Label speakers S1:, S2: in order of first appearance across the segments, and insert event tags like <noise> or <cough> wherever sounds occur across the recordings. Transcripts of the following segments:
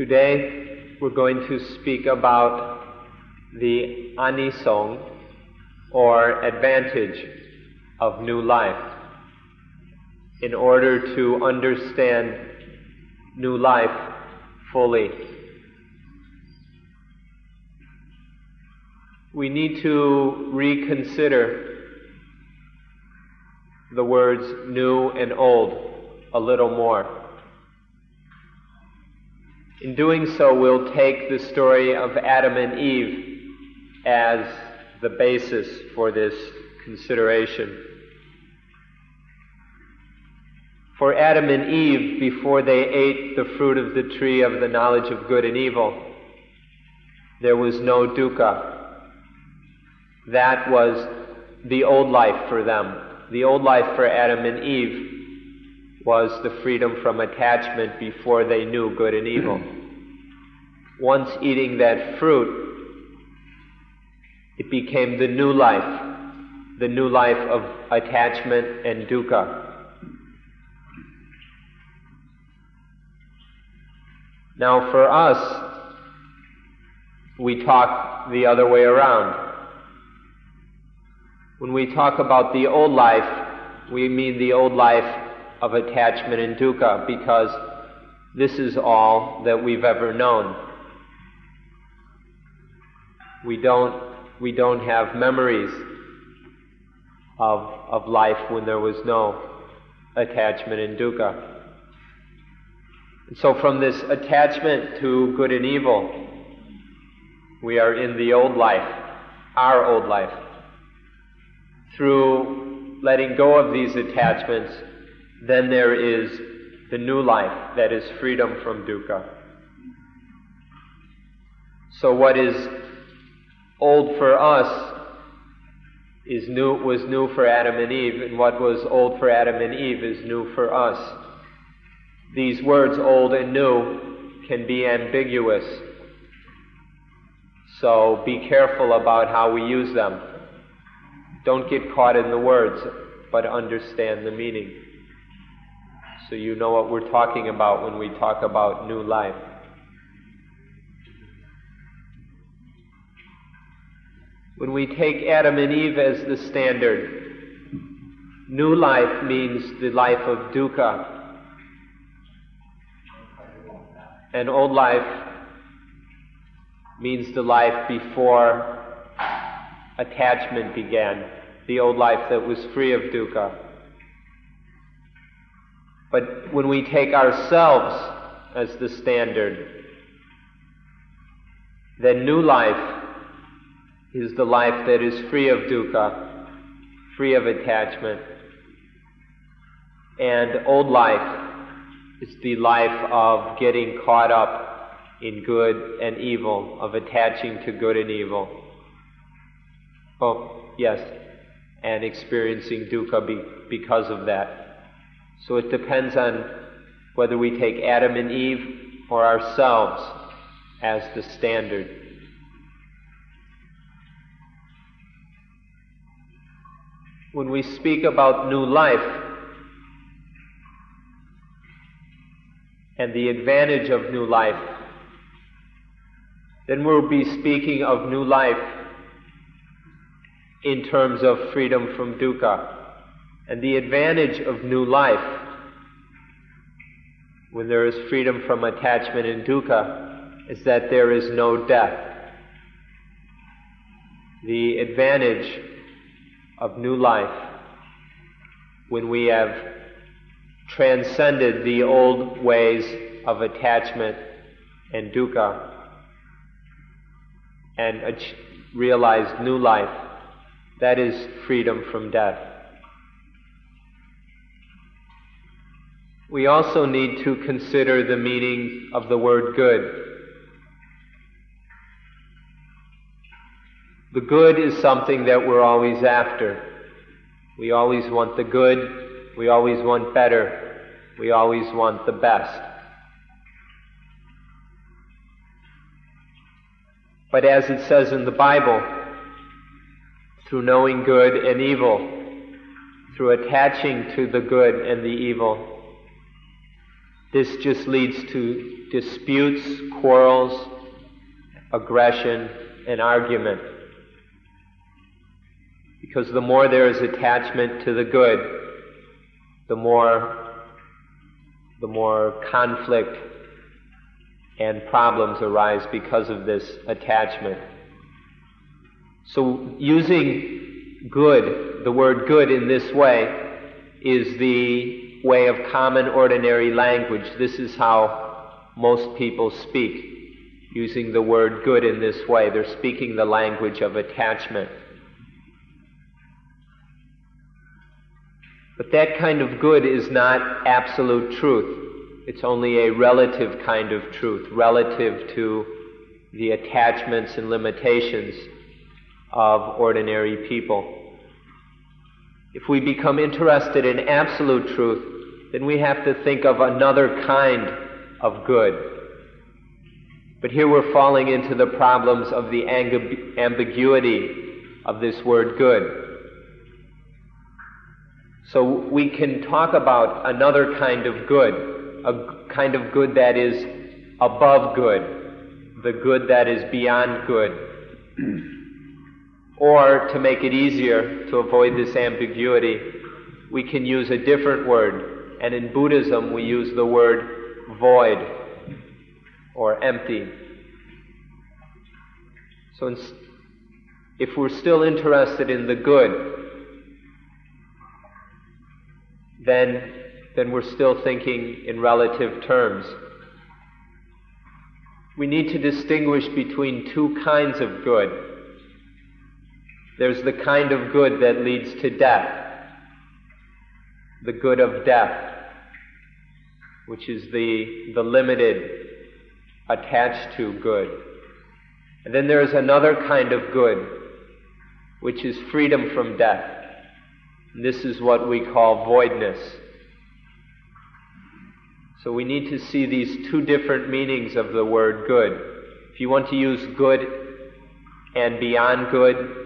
S1: Today we're going to speak about the anisong or advantage of new life. In order to understand new life fully, we need to reconsider the words new and old a little more. In doing so, we'll take the story of Adam and Eve as the basis for this consideration. For Adam and Eve, before they ate the fruit of the tree of the knowledge of good and evil, there was no dukkha. That was the old life for them. The old life for Adam and Eve was the freedom from attachment before they knew good and evil. Once eating that fruit, it became the new life, the new life of attachment and dukkha. Now, for us, we talk the other way around. When we talk about the old life, we mean the old life of attachment and dukkha because this is all that we've ever known. We don't, we don't have memories of, of life when there was no attachment in dukkha. And so from this attachment to good and evil, we are in the old life, our old life. Through letting go of these attachments, then there is the new life that is freedom from dukkha. So what is old for us is new was new for Adam and Eve, and what was old for Adam and Eve is new for us. These words old and new can be ambiguous. So be careful about how we use them. Don't get caught in the words, but understand the meaning so you know what we're talking about when we talk about new life. When we take Adam and Eve as the standard, new life means the life of dukkha. And old life means the life before attachment began, the old life that was free of dukkha. But when we take ourselves as the standard, then new life is the life that is free of dukkha, free of attachment. And old life is the life of getting caught up in good and evil, of attaching to good and evil. Oh, yes, and experiencing dukkha be, because of that. So it depends on whether we take Adam and Eve or ourselves as the standard. When we speak about new life and the advantage of new life, then we'll be speaking of new life in terms of freedom from dukkha. And the advantage of new life, when there is freedom from attachment and dukkha, is that there is no death. The advantage of new life, when we have transcended the old ways of attachment and dukkha and realized new life, that is freedom from death. we also need to consider the meaning of the word good. The good is something that we're always after. We always want the good, we always want better, we always want the best. But as it says in the Bible, through knowing good and evil, through attaching to the good and the evil, This just leads to disputes, quarrels, aggression, and argument. Because the more there is attachment to the good, the more the more conflict and problems arise because of this attachment. So using good, the word good in this way, is the way of common ordinary language. This is how most people speak, using the word good in this way. They're speaking the language of attachment. But that kind of good is not absolute truth. It's only a relative kind of truth, relative to the attachments and limitations of ordinary people. If we become interested in absolute truth, then we have to think of another kind of good. But here we're falling into the problems of the ambiguity of this word good. So we can talk about another kind of good, a kind of good that is above good, the good that is beyond good. <clears throat> or, to make it easier to avoid this ambiguity, we can use a different word. And in Buddhism, we use the word void or empty. So, if we're still interested in the good, then, then we're still thinking in relative terms. We need to distinguish between two kinds of good. There's the kind of good that leads to death, the good of death, which is the, the limited, attached to good. And then there is another kind of good, which is freedom from death. This is what we call voidness. So we need to see these two different meanings of the word good. If you want to use good and beyond good,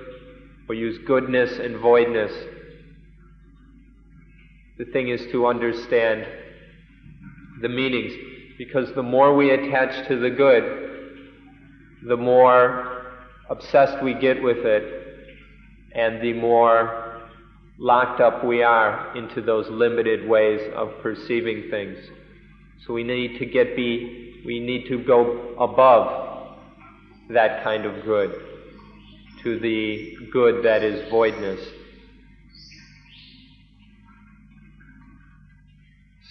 S1: or use goodness and voidness, the thing is to understand the meanings. Because the more we attach to the good, the more obsessed we get with it, and the more locked up we are into those limited ways of perceiving things. So we need to get be, we need to go above that kind of good to the good that is voidness.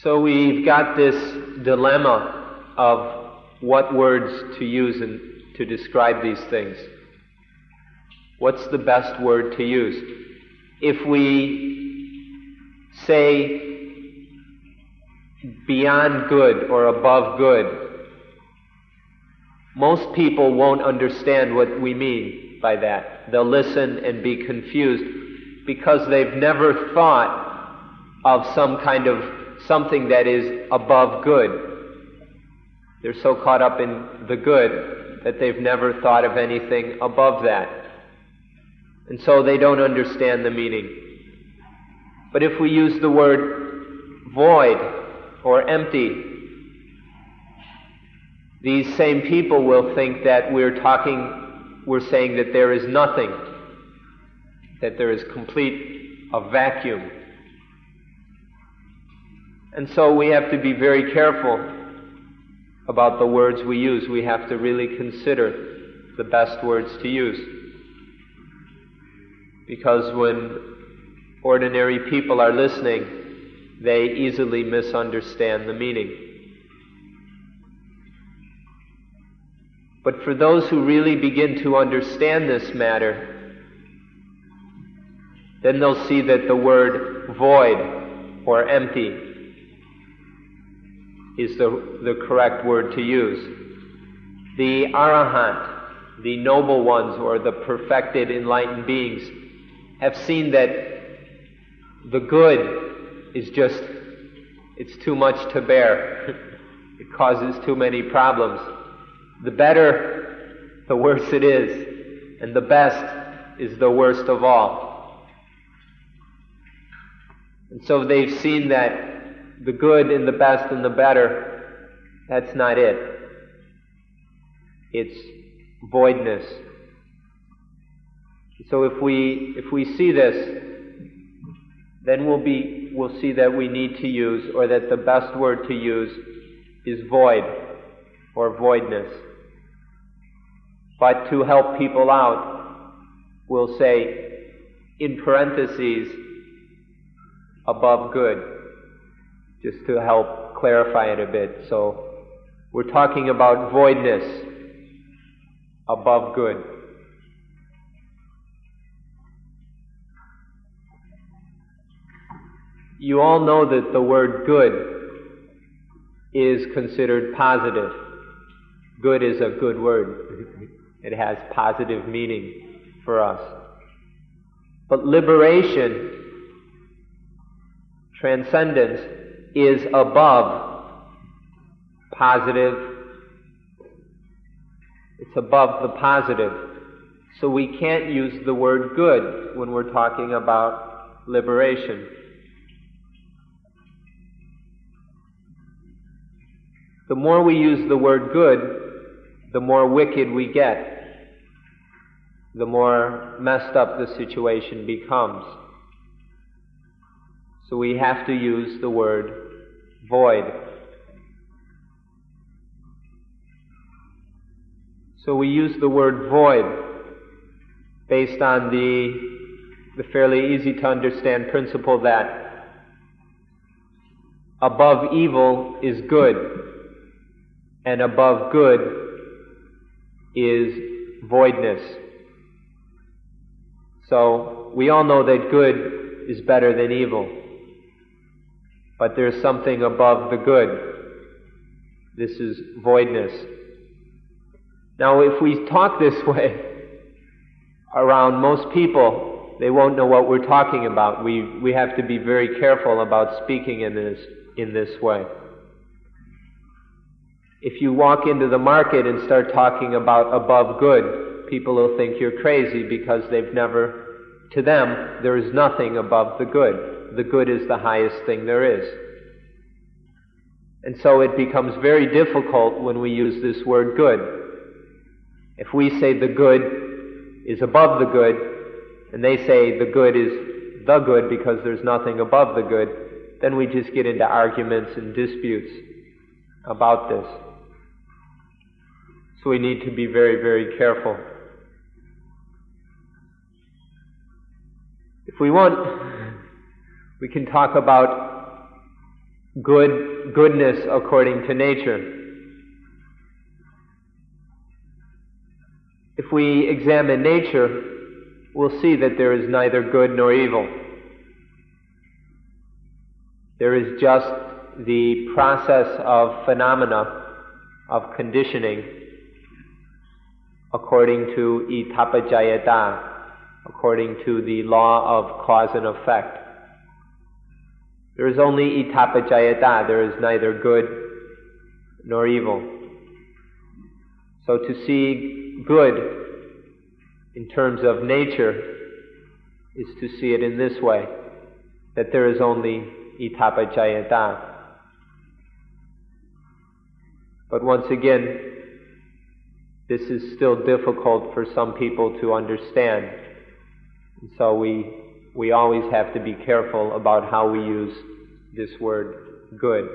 S1: So we've got this dilemma of what words to use in, to describe these things. What's the best word to use? If we say beyond good or above good, most people won't understand what we mean by that. They'll listen and be confused because they've never thought of some kind of something that is above good. They're so caught up in the good that they've never thought of anything above that. And so they don't understand the meaning. But if we use the word void or empty, these same people will think that we're talking, we're saying that there is nothing, that there is complete, a vacuum. And so we have to be very careful about the words we use. We have to really consider the best words to use. Because when ordinary people are listening, they easily misunderstand the meaning. But for those who really begin to understand this matter, then they'll see that the word void or empty is the, the correct word to use. The arahant, the noble ones or the perfected enlightened beings, have seen that the good is just, it's too much to bear. <laughs> it causes too many problems. The better, the worse it is. And the best is the worst of all. And so they've seen that the good and the best and the better That's not it. It's voidness. So if we if we see this, then we'll be we'll see that we need to use or that the best word to use is void or voidness. But to help people out, we'll say in parentheses above good, just to help clarify it a bit. So we're talking about voidness above good. You all know that the word good is considered positive. Good is a good word. <laughs> It has positive meaning for us. But liberation, transcendence, is above positive. It's above the positive. So we can't use the word good when we're talking about liberation. The more we use the word good, the more wicked we get, the more messed up the situation becomes. So we have to use the word void. So we use the word void based on the, the fairly easy to understand principle that above evil is good, and above good is voidness. So we all know that good is better than evil. But there's something above the good. This is voidness. Now, if we talk this <laughs> way around most people, they won't know what we're talking about. We, we have to be very careful about speaking in this, in this way. If you walk into the market and start talking about above good, people will think you're crazy because they've never, to them, there is nothing above the good. The good is the highest thing there is. And so it becomes very difficult when we use this word good. If we say the good is above the good, and they say the good is the good because there's nothing above the good, then we just get into arguments and disputes about this. So we need to be very, very careful. If we want, we can talk about good goodness according to nature. If we examine nature, we'll see that there is neither good nor evil. There is just the process of phenomena, of conditioning according to idappaccayata, according to the law of cause and effect. There is only idappaccayata, there is neither good nor evil. So to see good in terms of nature is to see it in this way, that there is only idappaccayata. But once again, this is still difficult for some people to understand. And so we, we always have to be careful about how we use this word good.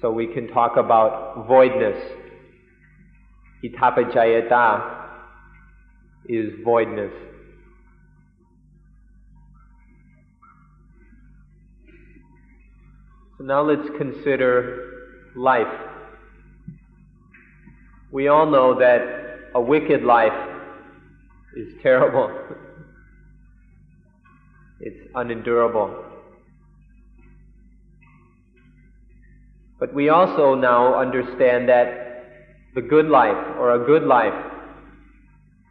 S1: So we can talk about voidness. Idappaccayata is voidness. So now let's consider life. We all know that a wicked life is terrible. <laughs> it's unendurable. But we also now understand that the good life, or a good life,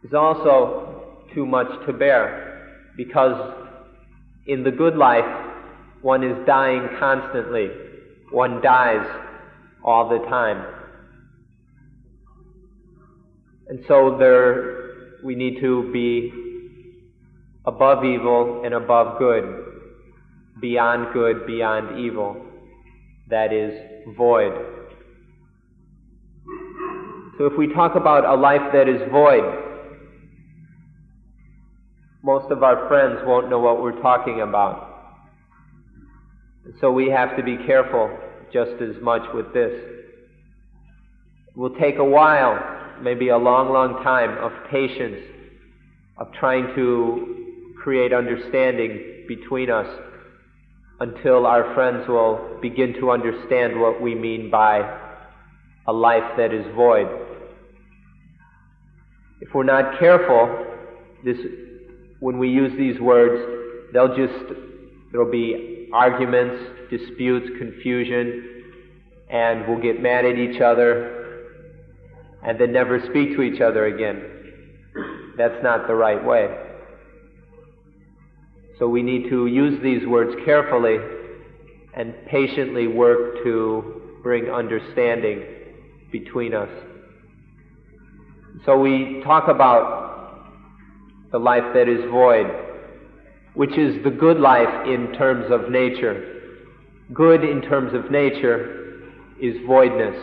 S1: is also too much to bear because in the good life, one is dying constantly. One dies all the time. And so there, we need to be above evil and above good, beyond good, beyond evil. that is void. So if we talk about a life that is void, most of our friends won't know what we're talking about. So we have to be careful just as much with this. It will take a while, maybe a long, long time of patience, of trying to create understanding between us until our friends will begin to understand what we mean by a life that is void. If we're not careful, this, when we use these words, they'll just, there'll be arguments, disputes, confusion, and we'll get mad at each other and then never speak to each other again. That's not the right way. So we need to use these words carefully and patiently work to bring understanding between us. So we talk about the life that is void, which is the good life in terms of nature. Good in terms of nature is voidness,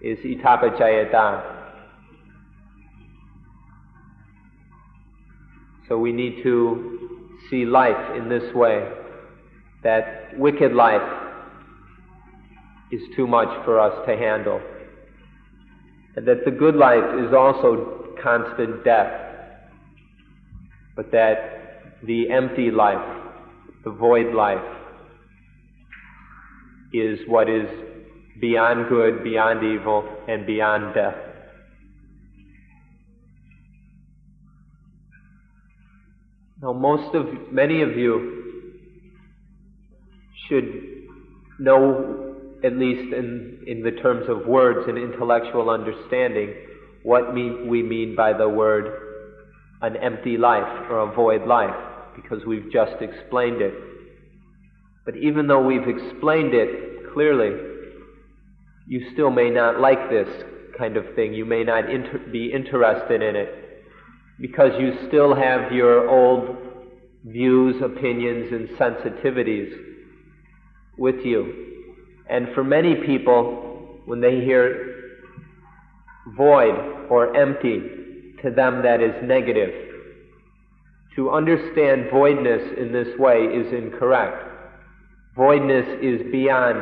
S1: is idappaccayata. So we need to see life in this way, that wicked life is too much for us to handle. And that the good life is also constant death, but that the empty life, the void life, is what is beyond good, beyond evil, and beyond death. Now, most of, many of you should know, at least in, in the terms of words and intellectual understanding, what we mean by the word an empty life or a void life, because we've just explained it. But even though we've explained it clearly, you still may not like this kind of thing. You may not inter- be interested in it because you still have your old views, opinions, and sensitivities with you. And for many people, when they hear void or empty, to them that is negative. To understand voidness in this way is incorrect. Voidness is beyond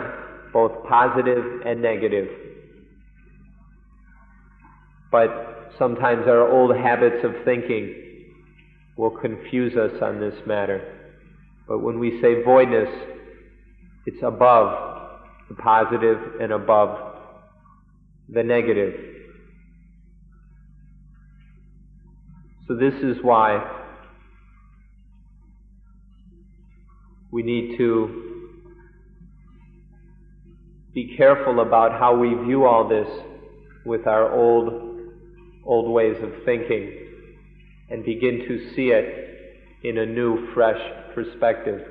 S1: both positive and negative. But sometimes our old habits of thinking will confuse us on this matter. But when we say voidness, it's above the positive and above the negative. So this is why we need to be careful about how we view all this with our old old ways of thinking and begin to see it in a new, fresh perspective.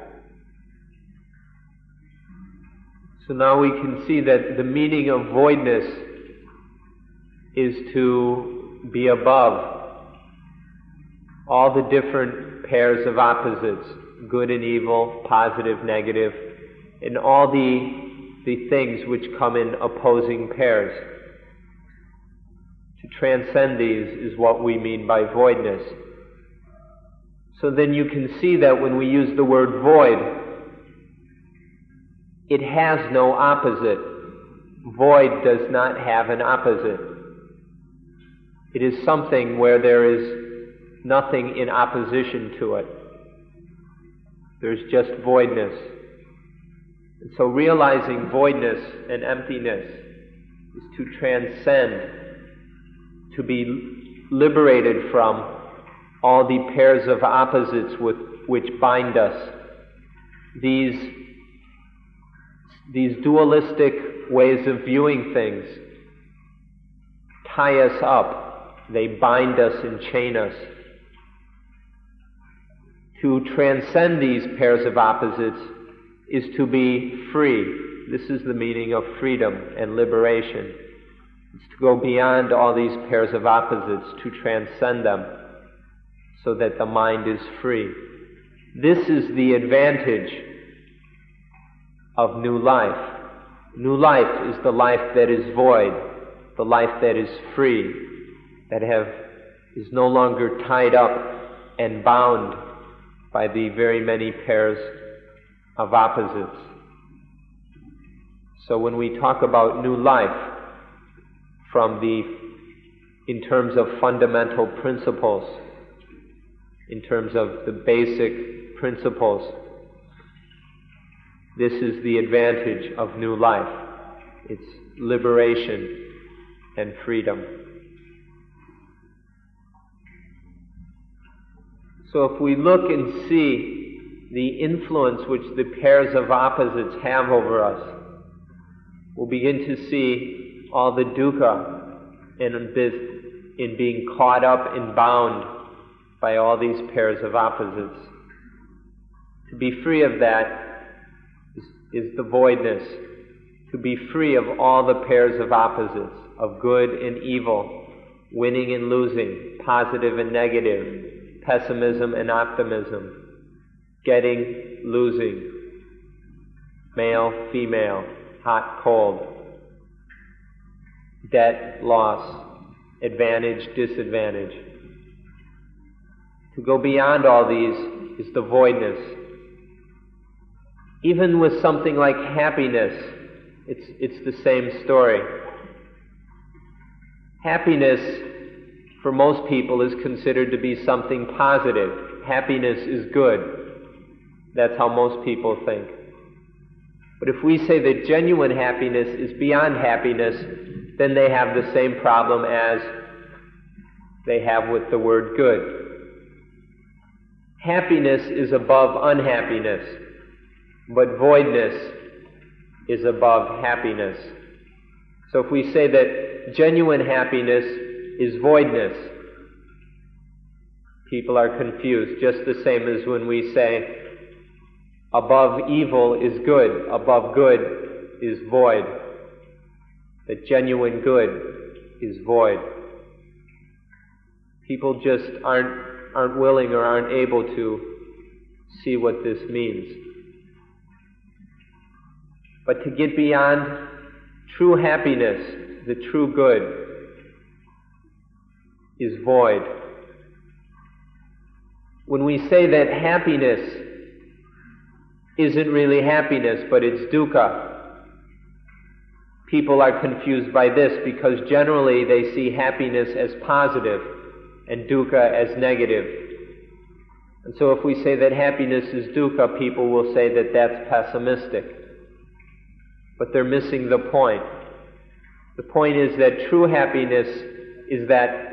S1: So now we can see that the meaning of voidness is to be above all the different pairs of opposites, good and evil, positive, negative, and all the the things which come in opposing pairs. To transcend these is what we mean by voidness. So then you can see that when we use the word void, it has no opposite. Void does not have an opposite. It is something where there is nothing in opposition to it. There's just voidness. And so realizing voidness and emptiness is to transcend, to be liberated from all the pairs of opposites with which bind us. These, these dualistic ways of viewing things tie us up, they bind us and chain us. To transcend these pairs of opposites is to be free. This is the meaning of freedom and liberation. It's to go beyond all these pairs of opposites, to transcend them, so that the mind is free. This is the advantage of new life. New life is the life that is void, the life that is free, that have, is no longer tied up and bound by the very many pairs of opposites. So when we talk about new life from the, in terms of fundamental principles, in terms of the basic principles this is the advantage of new life. It's liberation and freedom. So if we look and see the influence which the pairs of opposites have over us, we'll begin to see all the dukkha in, in being caught up and bound by all these pairs of opposites. To be free of that is the voidness, to be free of all the pairs of opposites, of good and evil, winning and losing, positive and negative, pessimism and optimism, getting, losing, male, female, hot, cold, debt, loss, advantage, disadvantage. To go beyond all these is the voidness, even with something like happiness, it's, it's the same story. Happiness, for most people, is considered to be something positive. Happiness is good. That's how most people think. But if we say that genuine happiness is beyond happiness, then they have the same problem as they have with the word good. Happiness is above unhappiness. But voidness is above happiness. So if we say that genuine happiness is voidness, people are confused, just the same as when we say above evil is good, above good is void. That genuine good is void. People just aren't, aren't willing or aren't able to see what this means. But to get beyond true happiness, the true good, is void. When we say that happiness isn't really happiness, but it's dukkha, people are confused by this because generally they see happiness as positive and dukkha as negative. And so if we say that happiness is dukkha, people will say that that's pessimistic but they're missing the point. The point is that true happiness is that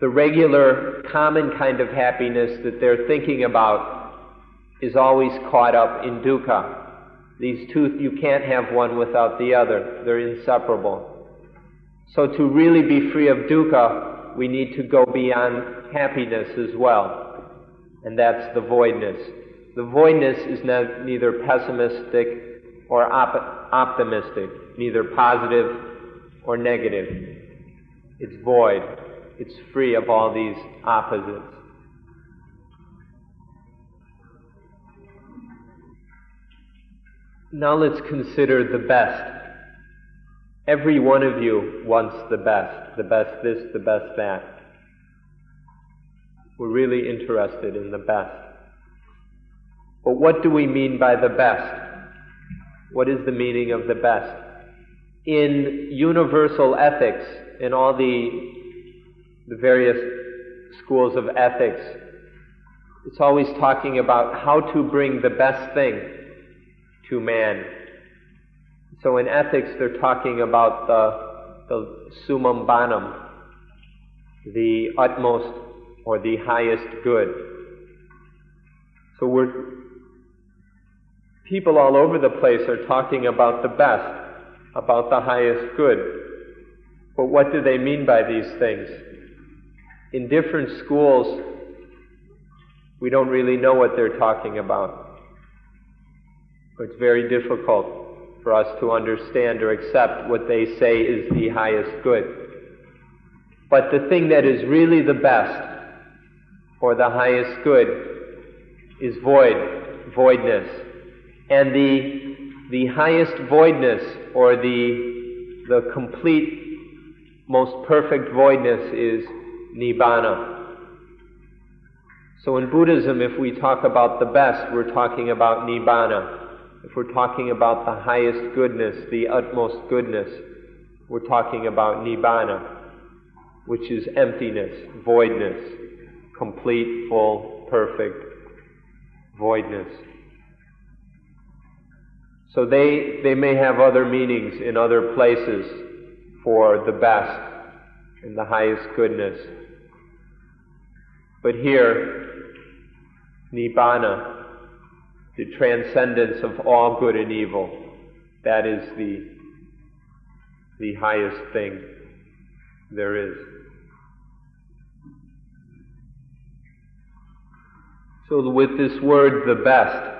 S1: the regular, common kind of happiness that they're thinking about is always caught up in dukkha. These two, you can't have one without the other. They're inseparable. So to really be free of dukkha, we need to go beyond happiness as well. And that's the voidness. The voidness is neither pessimistic or op- optimistic, neither positive or negative. It's void. It's free of all these opposites. Now let's consider the best. Every one of you wants the best, the best this, the best that. We're really interested in the best. But what do we mean by the best? What is the meaning of the best? In universal ethics, in all the, the various schools of ethics, it's always talking about how to bring the best thing to man. So in ethics, they're talking about the, the summum bonum, the utmost or the highest good. So we're People all over the place are talking about the best, about the highest good. But what do they mean by these things? In different schools, we don't really know what they're talking about. It's very difficult for us to understand or accept what they say is the highest good. But the thing that is really the best or the highest good is void, voidness. And the the highest voidness or the, the complete, most perfect voidness is Nibbana. So in Buddhism, if we talk about the best, we're talking about Nibbana. If we're talking about the highest goodness, the utmost goodness, we're talking about Nibbana, which is emptiness, voidness, complete, full, perfect voidness. So they, they may have other meanings in other places for the best and the highest goodness. But here, Nibbana, the transcendence of all good and evil, that is the, the highest thing there is. So, with this word, the best,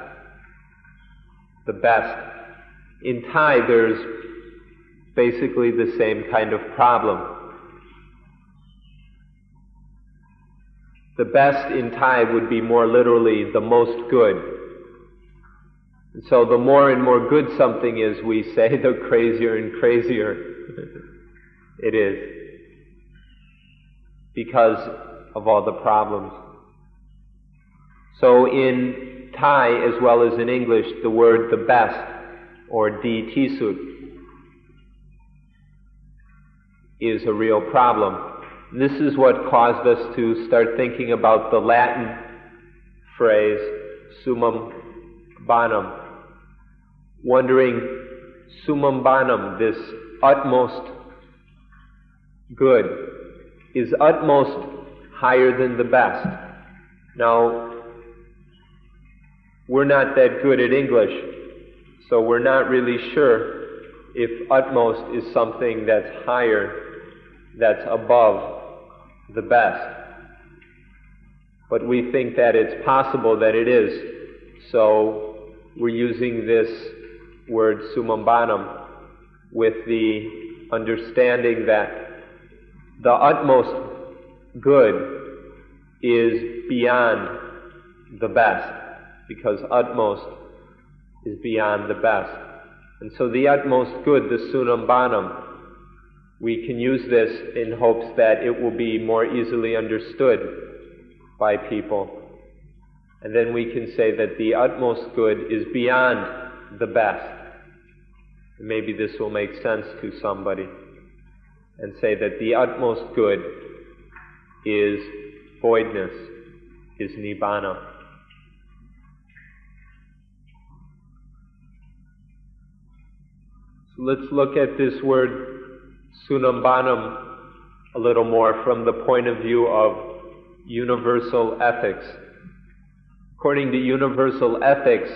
S1: the best, in Thai there's basically the same kind of problem. The best in Thai would be more literally the most good. And so the more and more good something is, we say, the crazier and crazier it is. Because of all the problems. So in Thai as well as in English, the word the best or di tisut is a real problem. This is what caused us to start thinking about the Latin phrase summum bonum, wondering summum bonum, this utmost good, is utmost higher than the best. Now, we're not that good at English, so we're not really sure if utmost is something that's higher, that's above the best. But we think that it's possible that it is. So we're using this word summum bonum with the understanding that the utmost good is beyond the best, because utmost is beyond the best. And so the utmost good, the summum bonum, we can use this in hopes that it will be more easily understood by people. And then we can say that the utmost good is beyond the best. Maybe this will make sense to somebody. And say that the utmost good is voidness, is nibbana. So let's look at this word Summum Bonum a little more from the point of view of universal ethics. According to universal ethics,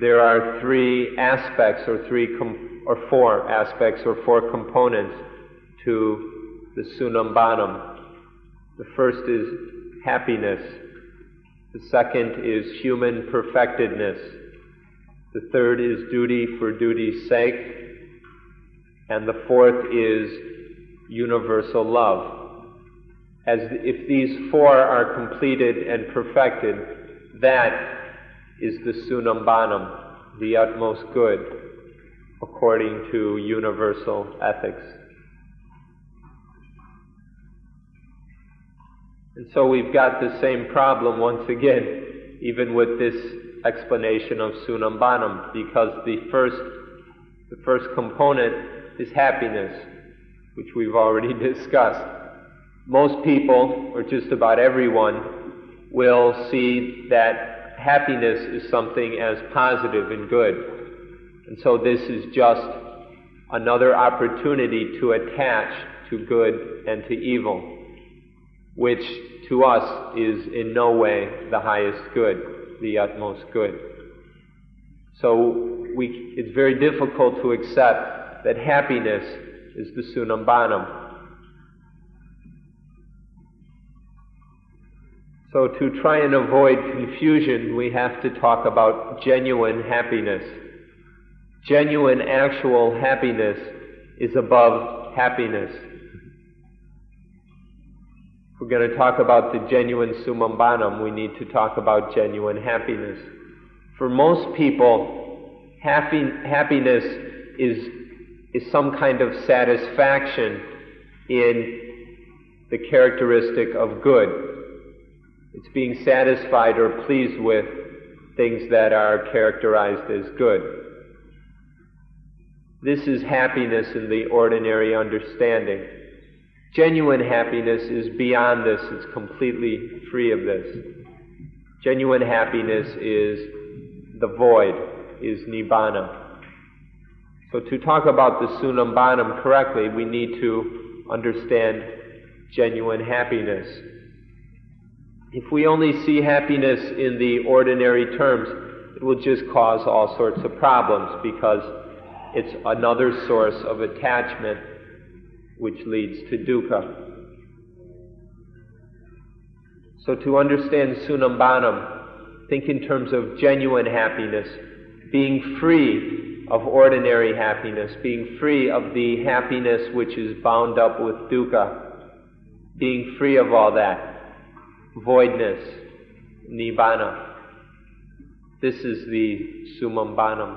S1: there are three aspects or three com- or four aspects or four components to the summum bonum. The first is happiness. The second is human perfectedness. The third is duty for duty's sake. And the fourth is universal love. As if these four are completed and perfected, that is the summum bonum, the utmost good, according to universal ethics. And so we've got the same problem once again, even with this explanation of summum bonum, because the first, the first component is happiness, which we've already <laughs> discussed. Most people, or just about everyone, will see that happiness is something as positive and good. And so this is just another opportunity to attach to good and to evil, which to us is in no way the highest good, the utmost good. So we, it's very difficult to accept that happiness is the summum So, to try and avoid confusion, we have to talk about genuine happiness. Genuine, actual happiness is above happiness. If we're going to talk about the genuine summum bonum, we need to talk about genuine happiness. For most people, Happy, happiness is, is some kind of satisfaction in the characteristic of good. It's being satisfied or pleased with things that are characterized as good. This is happiness in the ordinary understanding. Genuine happiness is beyond this, it's completely free of this. Genuine happiness is the void, is nibbana. So to talk about the summum bonum correctly, we need to understand genuine happiness. If we only see happiness in the ordinary terms, it will just cause all sorts of problems because it's another source of attachment which leads to dukkha. So to understand summum bonum, think in terms of genuine happiness, being free of ordinary happiness, being free of the happiness which is bound up with dukkha, being free of all that voidness, nibbana. This is the summum bonum,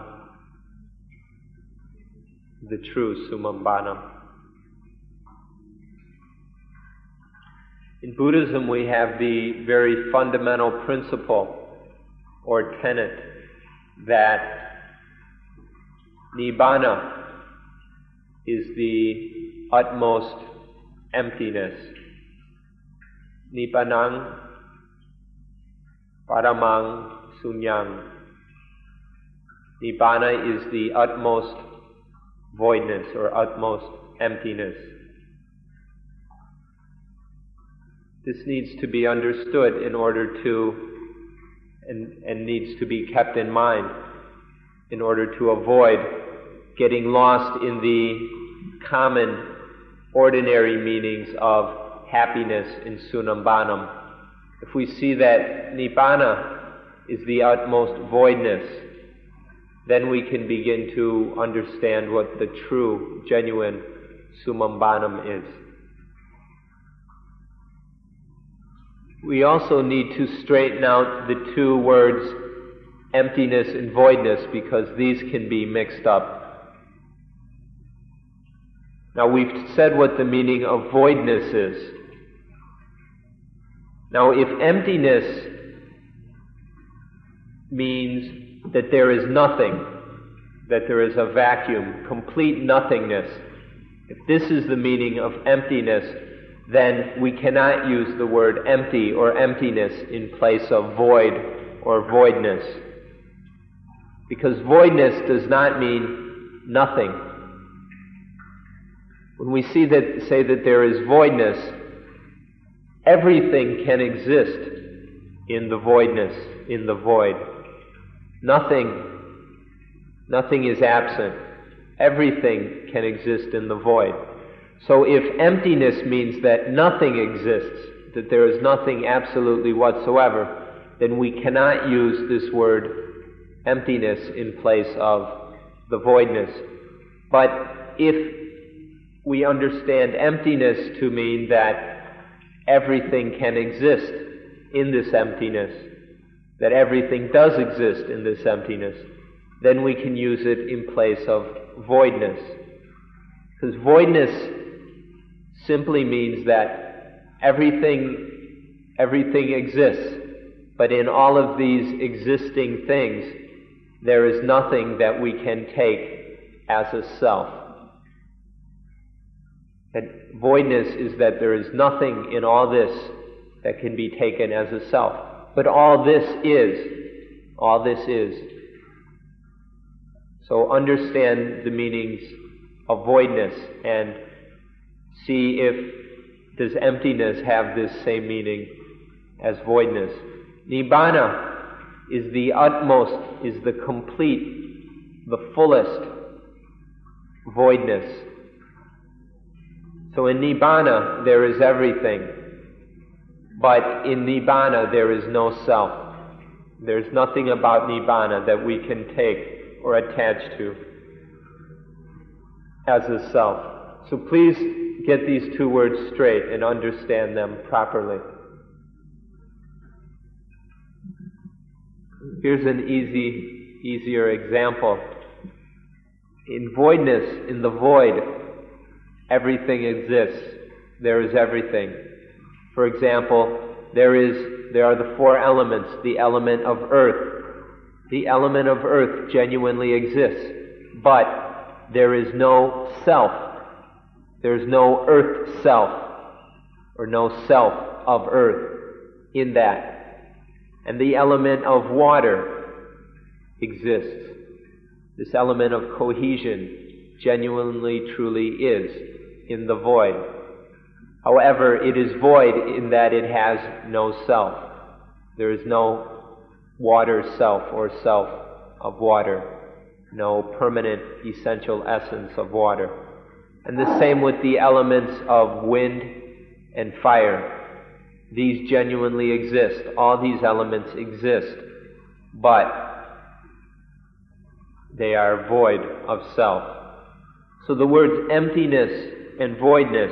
S1: the true summum bonum. In Buddhism, we have the very fundamental principle or tenet that nibbana is the utmost emptiness Nibbanang Paramang Sunyang. Nibbana is the utmost voidness or utmost emptiness. This needs to be understood in order to, and, and needs to be kept in mind in order to avoid getting lost in the common, ordinary meanings of happiness in Summum bonum, if we see that Nibbana is the utmost voidness, then we can begin to understand what the true, genuine Summum bonum is. We also need to straighten out the two words emptiness and voidness because these can be mixed up now we've said what the meaning of voidness is. Now, if emptiness means that there is nothing, that there is a vacuum, complete nothingness, if this is the meaning of emptiness, then we cannot use the word empty or emptiness in place of void or voidness. Because voidness does not mean nothing. When we see that, say that there is voidness, Everything can exist in the voidness, in the void. Nothing, nothing is absent. Everything can exist in the void. So if emptiness means that nothing exists, that there is nothing absolutely whatsoever, then we cannot use this word emptiness in place of the voidness. But if we understand emptiness to mean that everything can exist in this emptiness, that everything does exist in this emptiness, then we can use it in place of voidness. Because voidness simply means that everything, everything exists, but in all of these existing things, there is nothing that we can take as a self. That voidness is that there is nothing in all this that can be taken as a self. But all this is. All this is. So understand the meanings of voidness and see if does emptiness have this same meaning as voidness. Nibbana is the utmost, is the complete, the fullest voidness so in Nibbana, there is everything. But in Nibbana, there is no self. There's nothing about Nibbana that we can take or attach to as a self. So please get these two words straight and understand them properly. Here's an easy, easier example. In voidness, in the void, everything exists. There is everything. For example, there is, there are the four elements, the element of earth. The element of earth genuinely exists, but there is no self. There is no earth self, or no self of earth in that. And the element of water exists. This element of cohesion genuinely, truly is in the void. However, it is void in that it has no self. There is no water self or self of water, no permanent essential essence of water. And the same with the elements of wind and fire. These genuinely exist. All these elements exist. But they are void of self. So the words emptiness and voidness,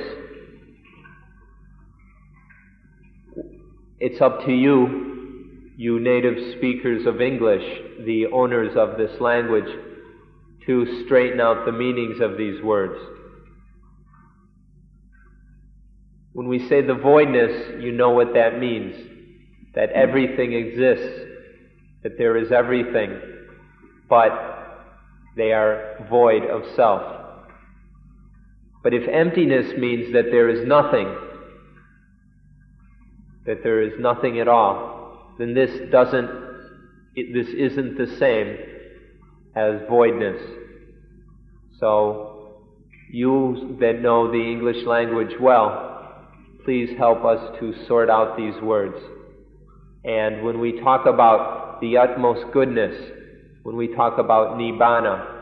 S1: it's up to you, you native speakers of English, the owners of this language, to straighten out the meanings of these words. When we say the voidness, you know what that means. That everything exists, that there is everything, but they are void of self. But if emptiness means that there is nothing, that there is nothing at all, then this doesn't, it, this isn't the same as voidness. So, you that know the English language well, please help us to sort out these words. And when we talk about the utmost goodness, when we talk about Nibbana,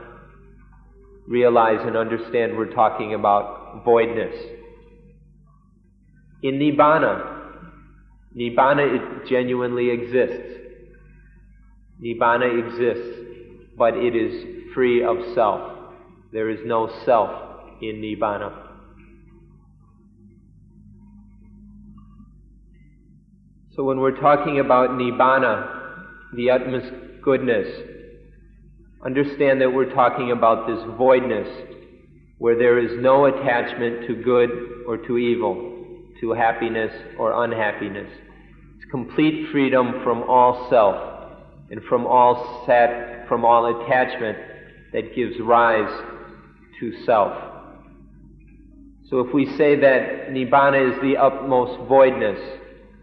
S1: realize and understand we're talking about voidness. In Nibbana, Nibbana genuinely exists. Nibbana exists, but it is free of self. There is no self in Nibbana. So when we're talking about Nibbana, the utmost goodness, understand that we're talking about this voidness where there is no attachment to good or to evil, to happiness or unhappiness. It's complete freedom from all self and from all sat, from all attachment that gives rise to self. So if we say that Nibbana is the utmost voidness,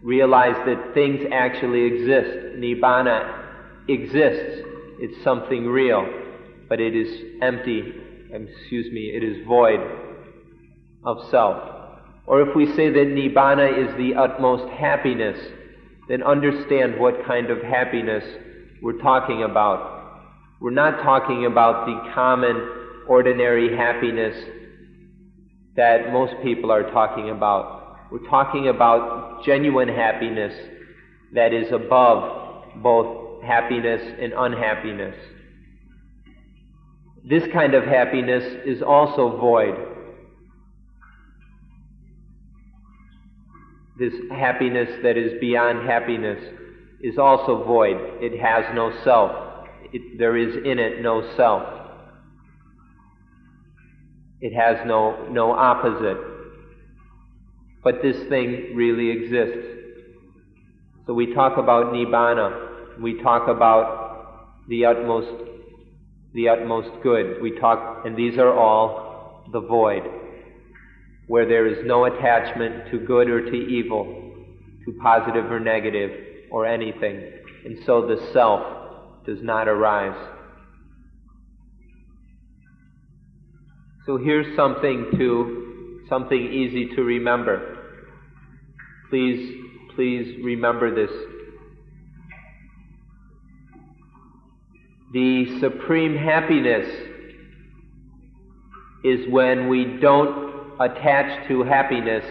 S1: realize that things actually exist. Nibbana exists. It's something real, but it is empty, excuse me, it is void of self. Or if we say that Nibbana is the utmost happiness, then understand what kind of happiness we're talking about. We're not talking about the common, ordinary happiness that most people are talking about. We're talking about genuine happiness that is above both happiness and unhappiness. This kind of happiness is also void. This happiness that is beyond happiness is also void. It has no self. It, there is in it no self. It has no, no opposite. But this thing really exists. So we talk about nibbana. We talk about the utmost, the utmost good. We talk, and these are all the void, where there is no attachment to good or to evil, to positive or negative, or anything. And so the self does not arise. So here's something to something easy to remember. Please, please remember this. The supreme happiness is when we don't attach to happiness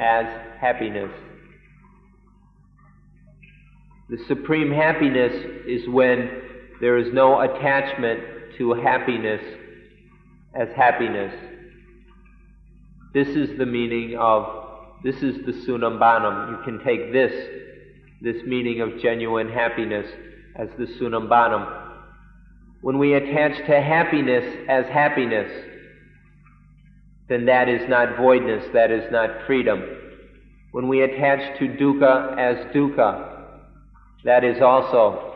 S1: as happiness. The supreme happiness is when there is no attachment to happiness as happiness. This is the meaning of, this is the summum bonum. You can take this, this meaning of genuine happiness as the summum bonum. When we attach to happiness as happiness, then that is not voidness, that is not freedom. When we attach to dukkha as dukkha, that is also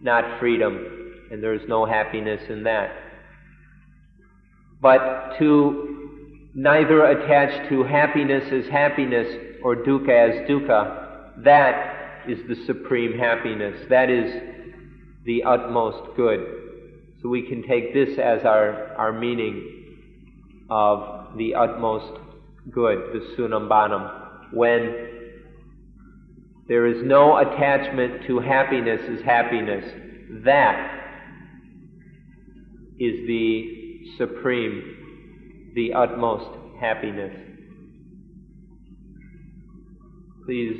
S1: not freedom, and there is no happiness in that. But to neither attach to happiness as happiness or dukkha as dukkha, that is the supreme happiness. That is the utmost good. So we can take this as our, our meaning of the utmost good, the sunam summum bonum, when there is no attachment to happiness as happiness. That is the supreme, the utmost happiness. Please,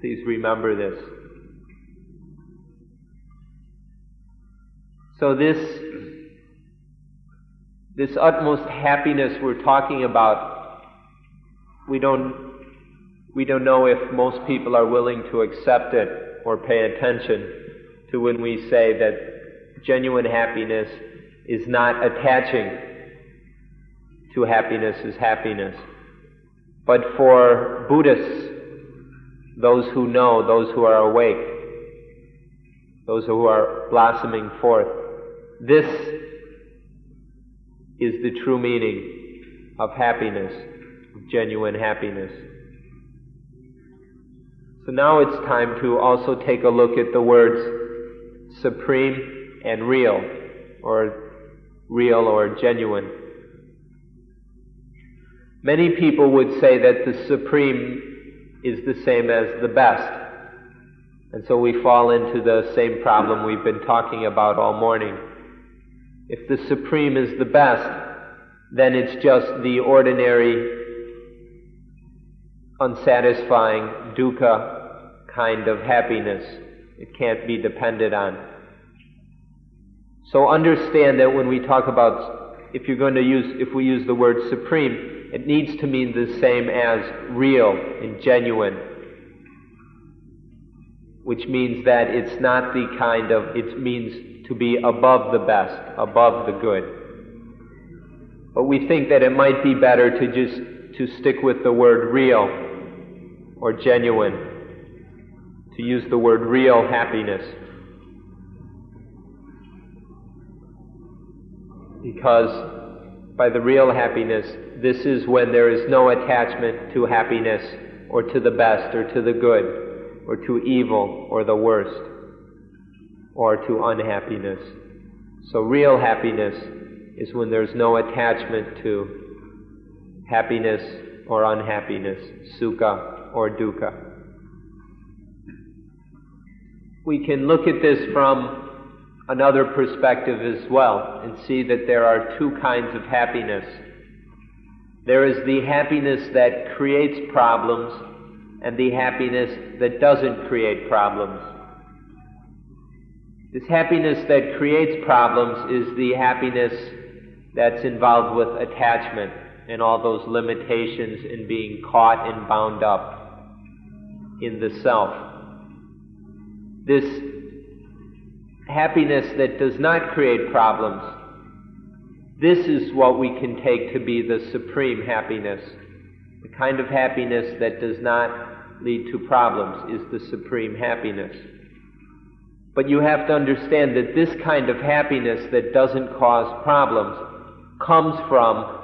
S1: please remember this. So this, this utmost happiness we're talking about, we don't we don't know if most people are willing to accept it or pay attention to when we say that genuine happiness is not attaching to happiness as happiness. But for Buddhists, those who know, those who are awake, those who are blossoming forth, this is the true meaning of happiness, genuine happiness. So now it's time to also take a look at the words supreme and real, or real or genuine. Many people would say that the supreme is the same as the best. And so we fall into the same problem we've been talking about all morning. If the supreme is the best, then it's just the ordinary unsatisfying dukkha kind of happiness. It can't be depended on. So understand that when we talk about, if you're going to use, if we use the word supreme, it needs to mean the same as real and genuine. Which means that it's not the kind of, it means to be above the best, above the good. But we think that it might be better to just, to stick with the word real or genuine, to use the word real happiness. Because by the real happiness, this is when there is no attachment to happiness or to the best or to the good or to evil or the worst or to unhappiness. So real happiness is when there's no attachment to happiness or unhappiness, sukha or dukkha. We can look at this from another perspective as well and see that there are two kinds of happiness. There is the happiness that creates problems and the happiness that doesn't create problems. This happiness that creates problems is the happiness that's involved with attachment and all those limitations in being caught and bound up in the self. This happiness that does not create problems, this is what we can take to be the supreme happiness. The kind of happiness that does not lead to problems is the supreme happiness. But you have to understand that this kind of happiness that doesn't cause problems comes from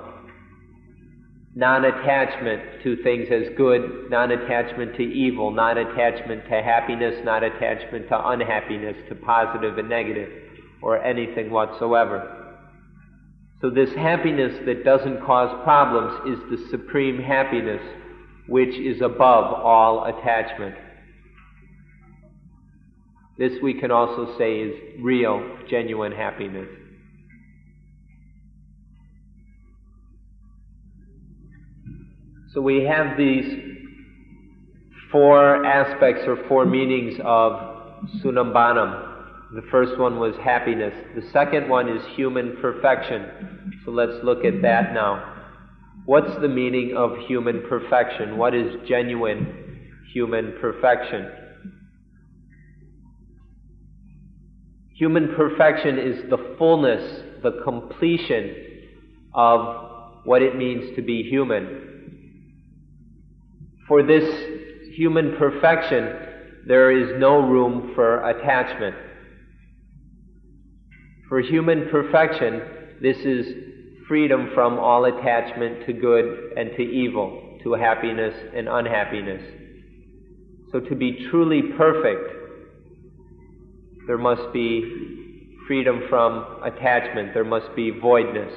S1: non-attachment to things as good, non-attachment to evil, non-attachment to happiness, non-attachment to unhappiness, to positive and negative, or anything whatsoever. So this happiness that doesn't cause problems is the supreme happiness which is above all attachment. This we can also say is real, genuine happiness. So we have these four aspects or four meanings of summum bonum. The first one was happiness. The second one is human perfection. So let's look at that now. What's the meaning of human perfection? What is genuine human perfection? Human perfection is the fullness, the completion of what it means to be human. For this human perfection, there is no room for attachment. For human perfection, this is freedom from all attachment to good and to evil, to happiness and unhappiness. So to be truly perfect, there must be freedom from attachment, there must be voidness.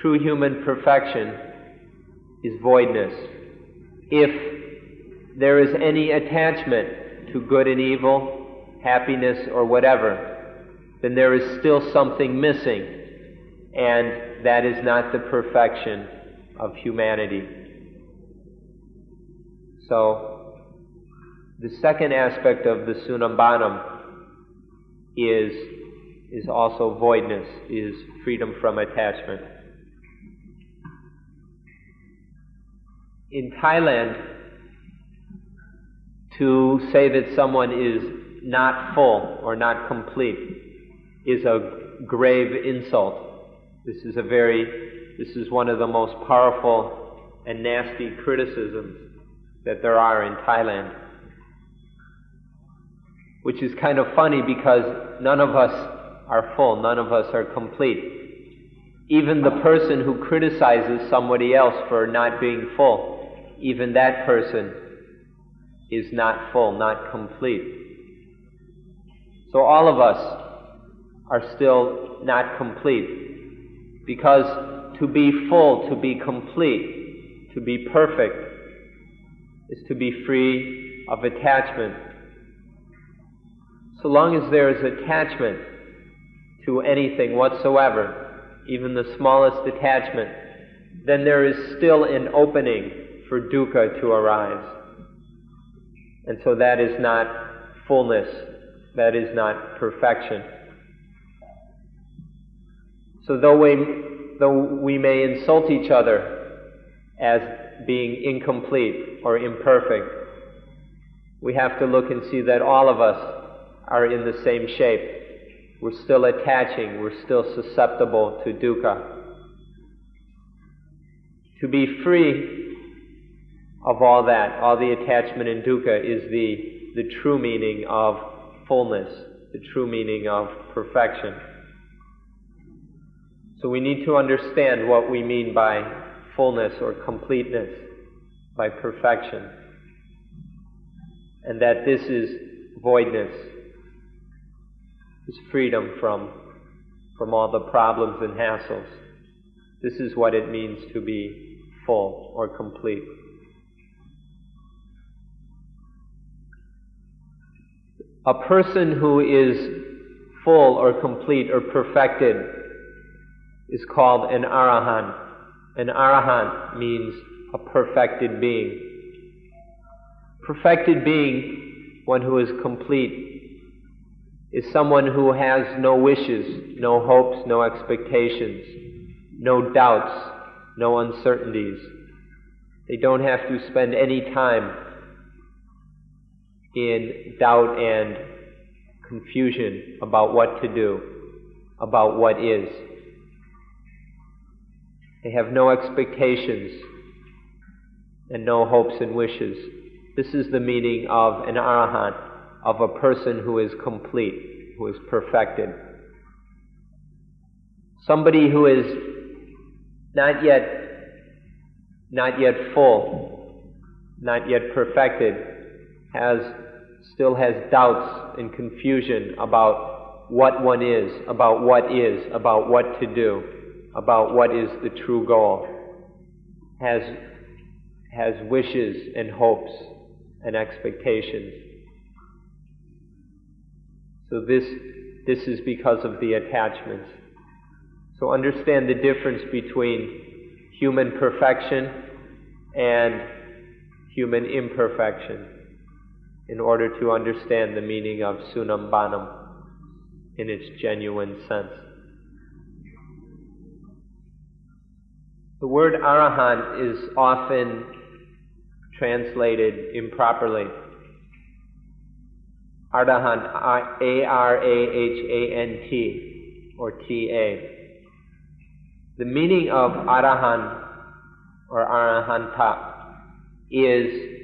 S1: True human perfection is voidness. If there is any attachment to good and evil, happiness or whatever, then there is still something missing, and that is not the perfection of humanity. So, the second aspect of the Summum bonum is, is also voidness, is freedom from attachment. In Thailand, to say that someone is not full or not complete is a grave insult. This is a very, this is one of the most powerful and nasty criticisms that there are in Thailand. Which is kind of funny because none of us are full, none of us are complete. Even the person who criticizes somebody else for not being full, even that person is not full, not complete. So all of us are still not complete. Because to be full, to be complete, to be perfect, is to be free of attachment. So long as there is attachment to anything whatsoever, even the smallest attachment, then there is still an opening for dukkha to arise. And so that is not fullness, that is not perfection. So though we, though we may insult each other as being incomplete or imperfect, we have to look and see that all of us are in the same shape. We're still attaching, we're still susceptible to dukkha. To be free of all that, all the attachment in dukkha, is the, the true meaning of fullness, the true meaning of perfection. So we need to understand what we mean by fullness or completeness, by perfection. And that this is voidness, is freedom from, from all the problems and hassles. This is what it means to be full or complete. A person who is full or complete or perfected is called an arahant. An arahant means a perfected being. Perfected being, one who is complete, is someone who has no wishes, no hopes, no expectations, no doubts, no uncertainties. They don't have to spend any time in doubt and confusion about what to do, about what is. They have no expectations and no hopes and wishes. This is the meaning of an arahant, of a person who is complete, who is perfected. Somebody who is not yet, not yet full, not yet perfected, has still has doubts and confusion about what one is, about what is, about what to do, about what is the true goal, has, has wishes and hopes and expectations. So this, this is because of the attachments. So understand the difference between human perfection and human imperfection in order to understand the meaning of Summum bonum in its genuine sense. The word arahant is often translated improperly. Arahant, uh, A R A H A N T, or T A. The meaning of Arahan or Arahanta is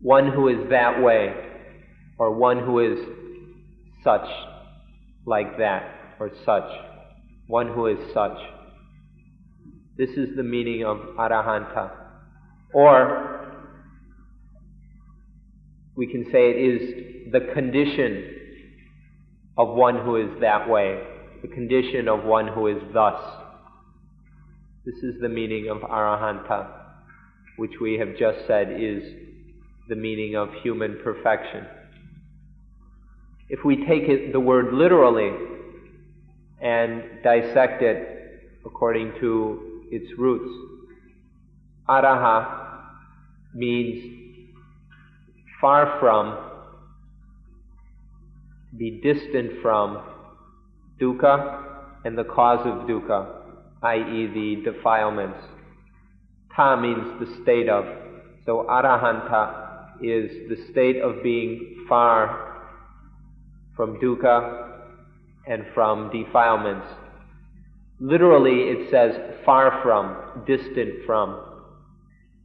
S1: one who is that way, or one who is such, like that, or such, one who is such. This is the meaning of Arahanta. Or, we can say it is the condition of one who is that way, the condition of one who is thus. This is the meaning of Arahanta, which we have just said is the meaning of human perfection. If we take it, the word literally and dissect it according to its roots, araha means far from, be distant from dukkha and the cause of dukkha, i.e., the defilements. Ta means the state of. So arahanta is the state of being far from dukkha and from defilements. Literally, it says far from, distant from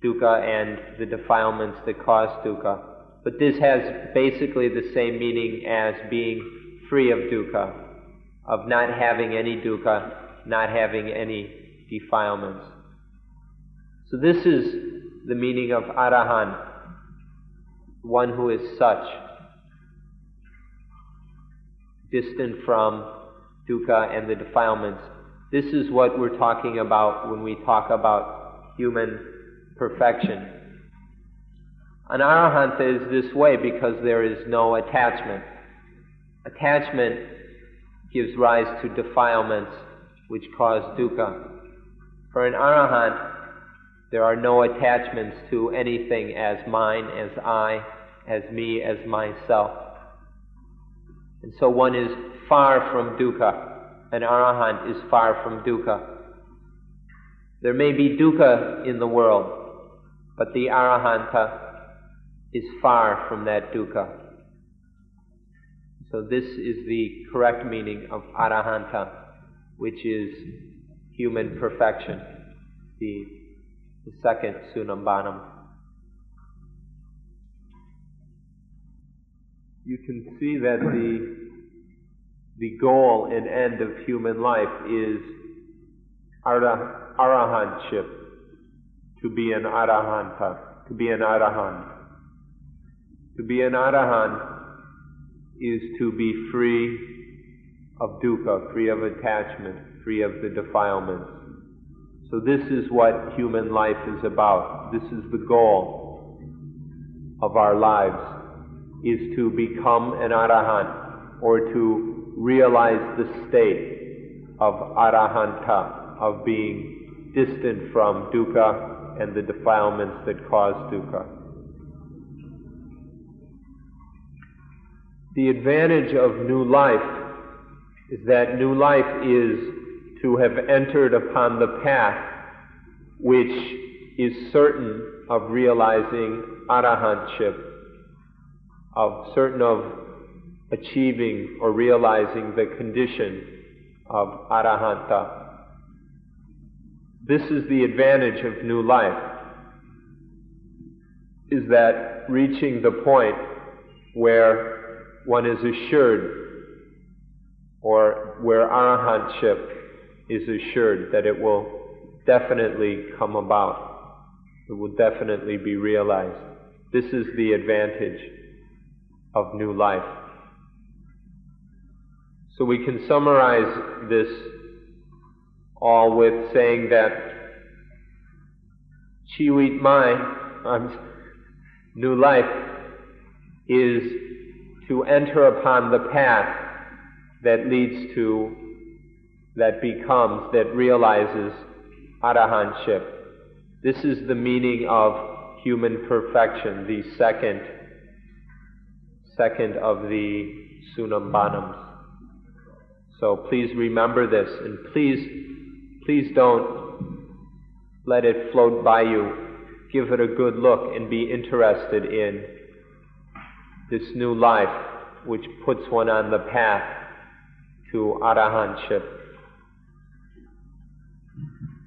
S1: dukkha and the defilements that cause dukkha. But this has basically the same meaning as being free of dukkha, of not having any dukkha, not having any defilements. So this is the meaning of arahan, one who is such, distant from dukkha and the defilements. This is what we're talking about when we talk about human perfection. An arahanta is this way because there is no attachment. Attachment gives rise to defilements which cause dukkha. For an arahant, there are no attachments to anything as mine, as I, as me, as myself. And so one is far from dukkha. An arahant is far from dukkha. There may be dukkha in the world, but the arahanta is far from that dukkha. So this is the correct meaning of arahanta, which is human perfection, the the second Summum bonum. You can see that the the goal and end of human life is arahantship, to be an arahanta, to be an arahant. To be an arahant is to be free of dukkha, free of attachment, free of the defilements. So this is what human life is about. This is the goal of our lives, is to become an arahant, or to realize the state of arahanta, of being distant from dukkha and the defilements that cause dukkha. The advantage of new life is that new life is to have entered upon the path which is certain of realizing arahantship, of certain of achieving or realizing the condition of arahanta. This is the advantage of new life, is that reaching the point where one is assured or where arahantship is assured that it will definitely come about. It will definitely be realized. This is the advantage of new life. So we can summarize this all with saying that Chiwit Mai, <laughs> new life, is to enter upon the path that leads to that becomes, that realizes arahantship. This is the meaning of human perfection, the second, second of the Summum bonums. So please remember this, and please, please don't let it float by you. Give it a good look and be interested in this new life, which puts one on the path to arahantship.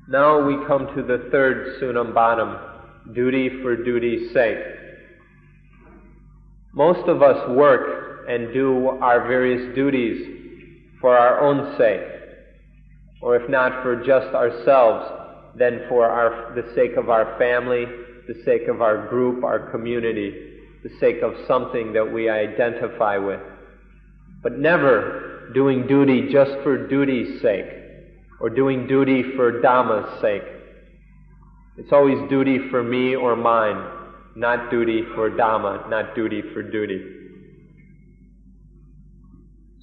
S1: Now we come to the third summum bonum, duty for duty's sake. Most of us work and do our various duties for our own sake, or if not for just ourselves, then for our, the sake of our family, the sake of our group, our community, the sake of something that we identify with. But never doing duty just for duty's sake or doing duty for Dhamma's sake. It's always duty for me or mine, not duty for Dhamma, not duty for duty.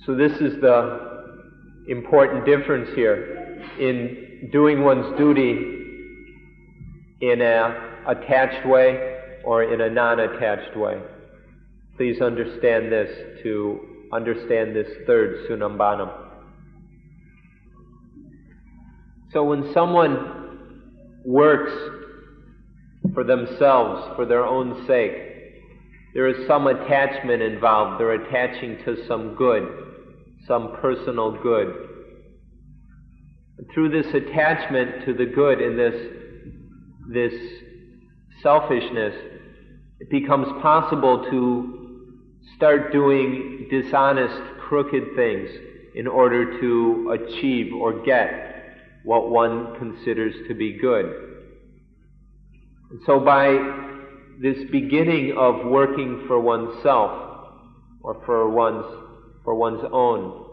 S1: So this is the important difference here in doing one's duty in an attached way or in a non-attached way. Please understand this to understand this third summum bonum. So when someone works for themselves, for their own sake, there is some attachment involved. They're attaching to some good, some personal good. Through this attachment to the good in this, this selfishness, it becomes possible to start doing dishonest, crooked things in order to achieve or get what one considers to be good. And so by this beginning of working for oneself or for one's, for one's own,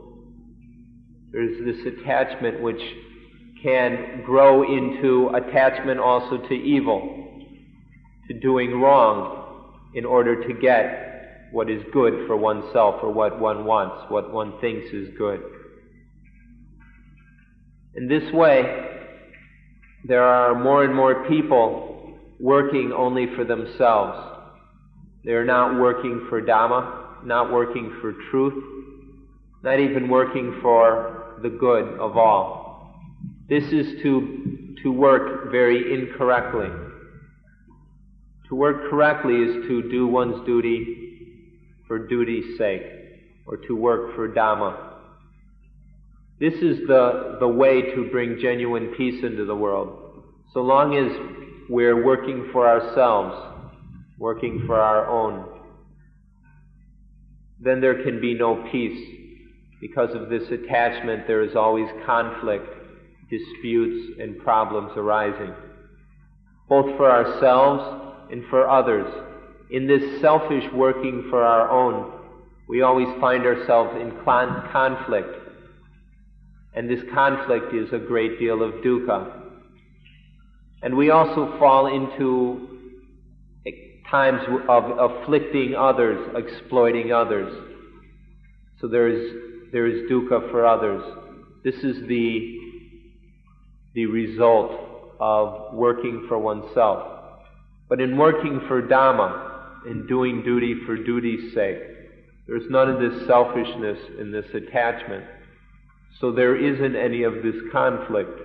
S1: there's this attachment which can grow into attachment also to evil to doing wrong in order to get what is good for oneself or what one wants, what one thinks is good. In this way, there are more and more people working only for themselves. They are not working for Dhamma, not working for truth, not even working for the good of all. This is to, to work very incorrectly. To work correctly is to do one's duty for duty's sake, or to work for Dhamma. This is the, the way to bring genuine peace into the world. So long as we're working for ourselves, working for our own, then there can be no peace. Because of this attachment, there is always conflict, disputes, and problems arising, both for ourselves and for others. In this selfish working for our own, we always find ourselves in conflict. And this conflict is a great deal of dukkha. And we also fall into times of afflicting others, exploiting others. So there is, there is dukkha for others. This is the, the result of working for oneself. But in working for Dhamma, in doing duty for duty's sake, there's none of this selfishness and this attachment. So there isn't any of this conflict.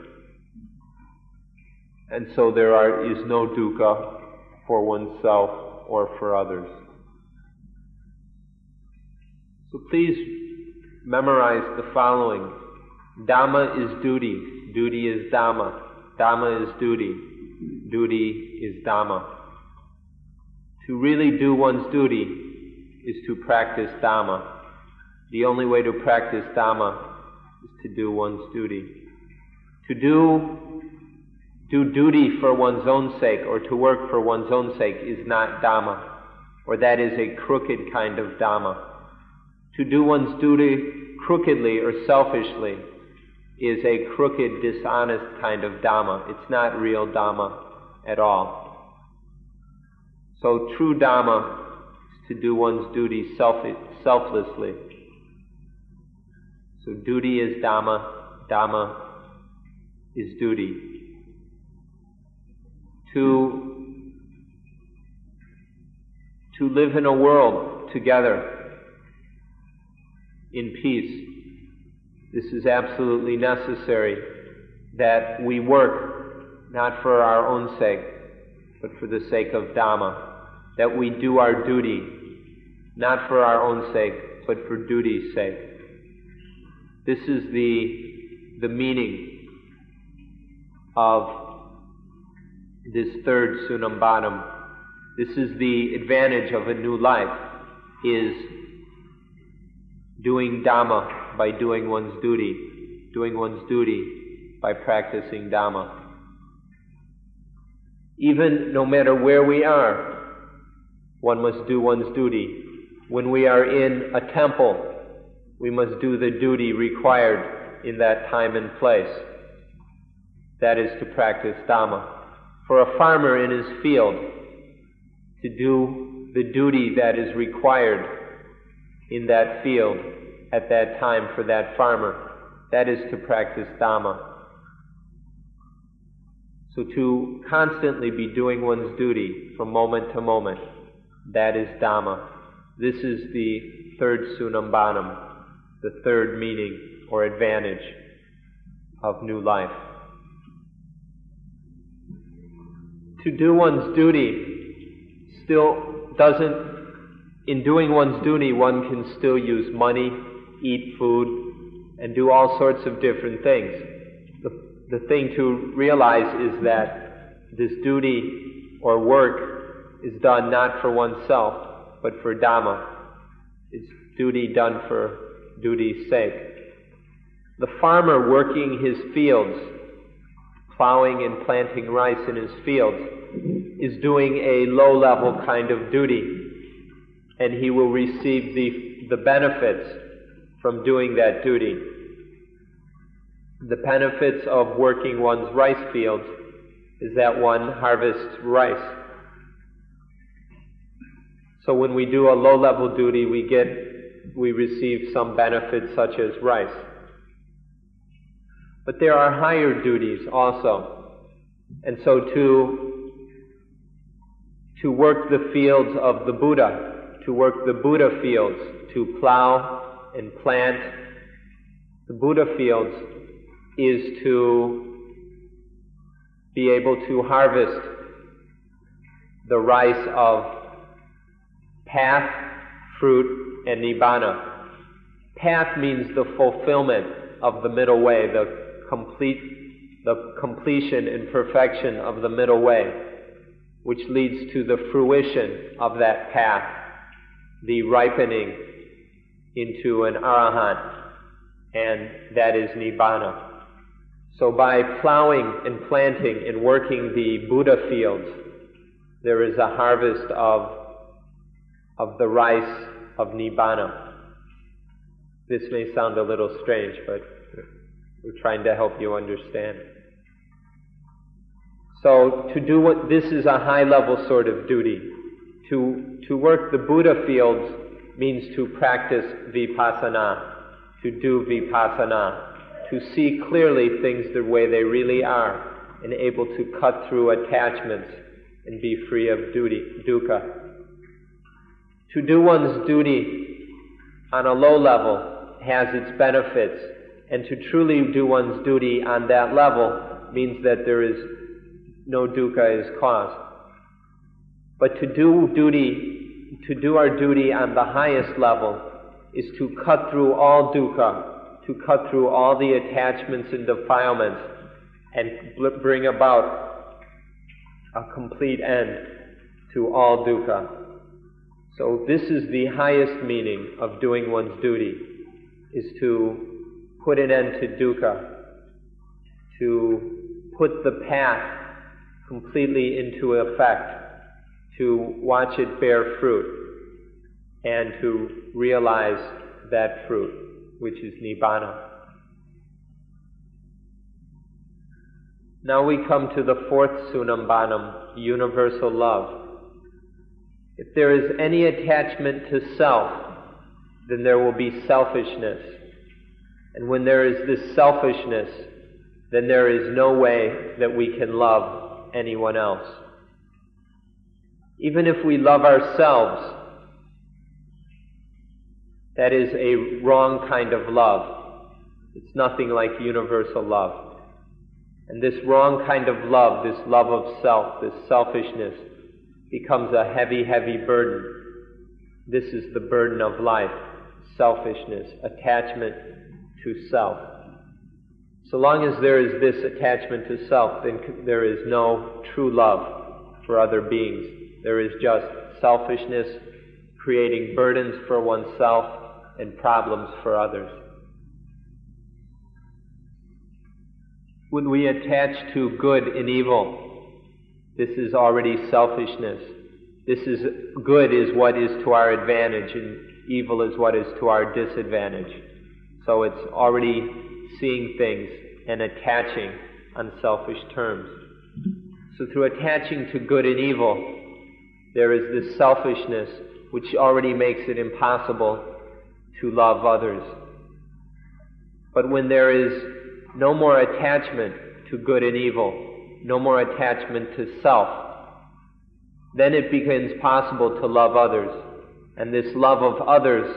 S1: And so there are, is no dukkha for oneself or for others. So please memorize the following. Dhamma is duty. Duty is Dhamma. Dhamma is duty duty is Dhamma. To really do one's duty is to practice Dhamma. The only way to practice Dhamma is to do one's duty. To do, do duty for one's own sake or to work for one's own sake is not Dhamma, or that is a crooked kind of Dhamma. To do one's duty crookedly or selfishly is a crooked, dishonest kind of Dhamma. It's not real Dhamma at all. So true Dhamma is to do one's duty self- selflessly. So duty is Dhamma, Dhamma is duty. To, to live in a world together in peace this is absolutely necessary that we work not for our own sake, but for the sake of Dhamma, that we do our duty not for our own sake, but for duty's sake. This is the, the meaning of this third Summum bonum. This is the advantage of a new life, is doing Dhamma by doing one's duty, doing one's duty by practicing Dhamma. Even no matter where we are, one must do one's duty. When we are in a temple, we must do the duty required in that time and place. That is to practice Dhamma. For a farmer in his field, to do the duty that is required in that field at that time for that farmer, that is to practice Dhamma. So to constantly be doing one's duty from moment to moment, that is Dhamma. This is the third summum bonum, the third meaning or advantage of new life. To do one's duty still doesn't, in doing one's duty, one can still use money, eat food, and do all sorts of different things the the thing to realize is that this duty or work is done not for oneself, but for Dhamma. It's duty done for duty's sake. The farmer working his fields, plowing and planting rice in his fields, is doing a low level kind of duty, and he will receive the, the benefits from doing that duty the benefits of working one's rice fields is that one harvests rice. So when we do a low level duty, we get, we receive some benefits such as rice. But there are higher duties also. And so to, to work the fields of the Buddha, to work the Buddha fields, to plow and plant the Buddha fields is to be able to harvest the rice of path, fruit, and nibbana. Path means the fulfillment of the middle way, the complete, the completion and perfection of the middle way, which leads to the fruition of that path, the ripening into an arahant, and that is nibbana. So by plowing and planting and working the Buddha fields, there is a harvest of, of the rice of Nibbana. This may sound a little strange, but we're trying to help you understand. So to do what, this is a high level sort of duty. To, to work the Buddha fields means to practice vipassana, to do vipassana to see clearly things the way they really are and able to cut through attachments and be free of duty, dukkha. To do one's duty on a low level has its benefits, and to truly do one's duty on that level means that there is no dukkha is caused. But to do duty, to do our duty on the highest level is to cut through all dukkha to cut through all the attachments and defilements and bring about a complete end to all dukkha. So this is the highest meaning of doing one's duty, is to put an end to dukkha, to put the path completely into effect, to watch it bear fruit, and to realize that fruit which is Nibbana. Now we come to the fourth summum bonum, universal love. If there is any attachment to self, then there will be selfishness. And when there is this selfishness, then there is no way that we can love anyone else. Even if we love ourselves, that is a wrong kind of love. It's nothing like universal love. And this wrong kind of love, this love of self, this selfishness, becomes a heavy, heavy burden. This is the burden of life selfishness, attachment to self. So long as there is this attachment to self, then there is no true love for other beings. There is just selfishness, creating burdens for oneself and problems for others. When we attach to good and evil, this is already selfishness. This is good is what is to our advantage, and evil is what is to our disadvantage. So it's already seeing things and attaching on selfish terms. So through attaching to good and evil, there is this selfishness which already makes it impossible to love others. But when there is no more attachment to good and evil, no more attachment to self, then it becomes possible to love others. And this love of others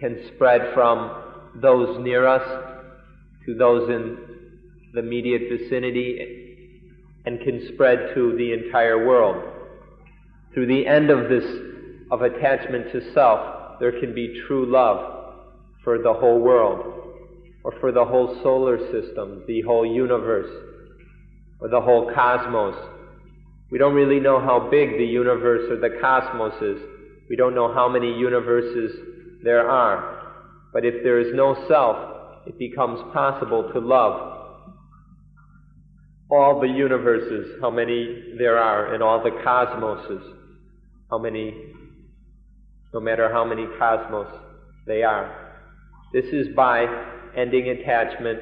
S1: can spread from those near us to those in the immediate vicinity and can spread to the entire world. Through the end of this, of attachment to self, there can be true love for the whole world, or for the whole solar system, the whole universe, or the whole cosmos. We don't really know how big the universe or the cosmos is. We don't know how many universes there are. But if there is no self, it becomes possible to love all the universes, how many there are, and all the cosmoses, how many, no matter how many cosmos they are. This is by ending attachment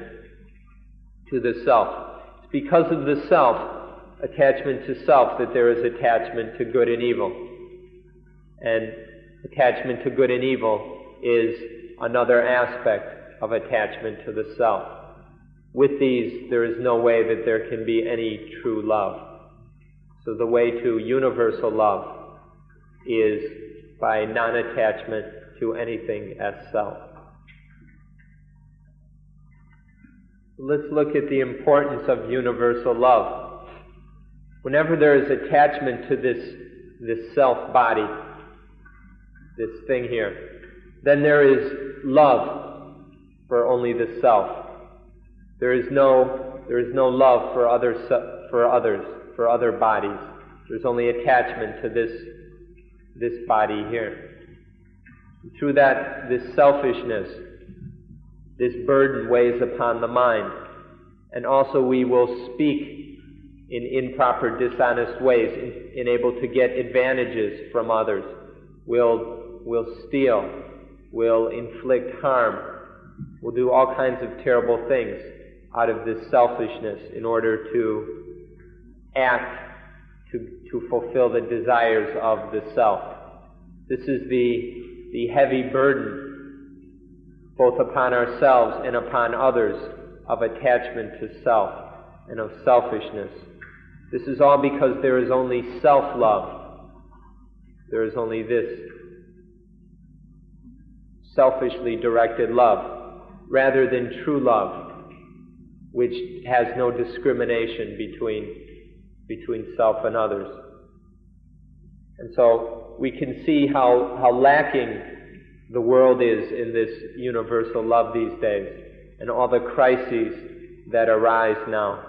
S1: to the self. Because of the self, attachment to self, that there is attachment to good and evil. And attachment to good and evil is another aspect of attachment to the self. With these, there is no way that there can be any true love. So the way to universal love is by non attachment to anything as self. Let's look at the importance of universal love. Whenever there is attachment to this, this self body, this thing here, then there is love for only the self. There is no, there is no love for, other, for others, for other bodies. There's only attachment to this, this body here. Through that, this selfishness, this burden weighs upon the mind. And also we will speak in improper, dishonest ways, in, in able to get advantages from others. We'll, we'll steal. We'll inflict harm We'll do all kinds of terrible things out of this selfishness in order to act to, to fulfill the desires of the self. This is the, the heavy burden, both upon ourselves and upon others, of attachment to self and of selfishness. This is all because there is only self love. There is only this selfishly directed love rather than true love, which has no discrimination between, between self and others. And so we can see how, how lacking the world is in this universal love these days and all the crises that arise now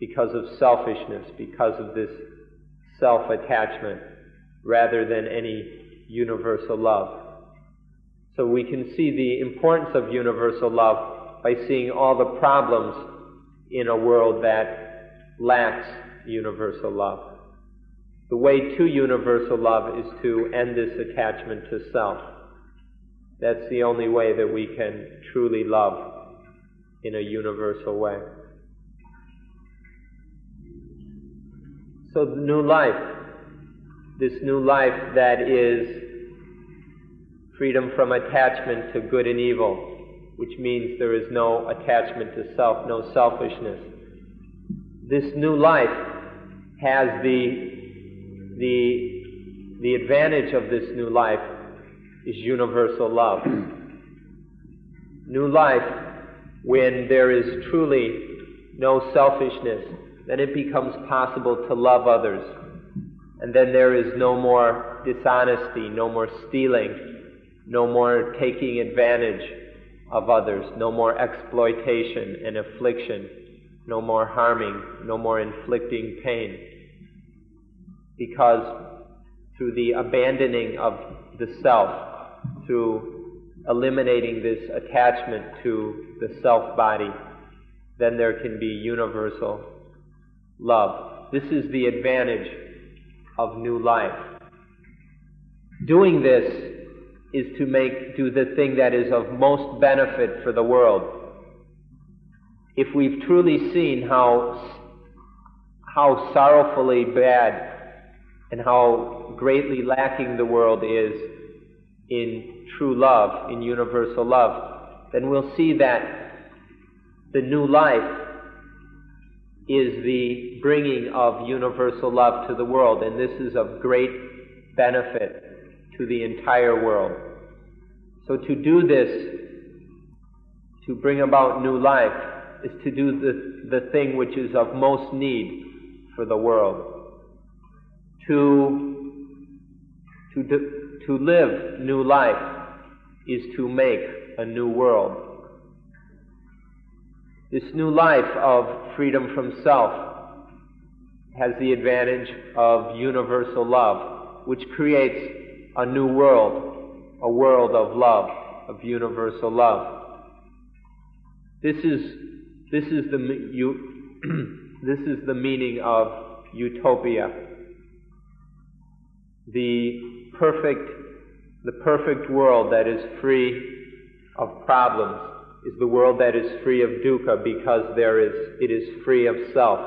S1: because of selfishness, because of this self attachment, rather than any universal love. So we can see the importance of universal love by seeing all the problems in a world that lacks universal love. The way to universal love is to end this attachment to self. That's the only way that we can truly love in a universal way. So the new life, this new life that is freedom from attachment to good and evil, which means there is no attachment to self, no selfishness. This new life has the, the, the advantage of this new life is universal love. New life, when there is truly no selfishness, then it becomes possible to love others. And then there is no more dishonesty, no more stealing, no more taking advantage of others, no more exploitation and affliction, no more harming, no more inflicting pain. Because through the abandoning of the self, through eliminating this attachment to the self body, then there can be universal love. This is the advantage of new life. Doing this is to make do the thing that is of most benefit for the world. If we've truly seen how how sorrowfully bad and how greatly lacking the world is in true love, in universal love, then we'll see that the new life is the bringing of universal love to the world, and this is of great benefit to the entire world. So to do this, to bring about new life, is to do the, the thing which is of most need for the world. To, to, to live new life is to make a new world. This new life of freedom from self has the advantage of universal love, which creates a new world, a world of love, of universal love. This is, this is, the, you, <clears throat> this is the meaning of utopia. The perfect, the perfect world that is free of problems is the world that is free of dukkha because there is, it is free of self.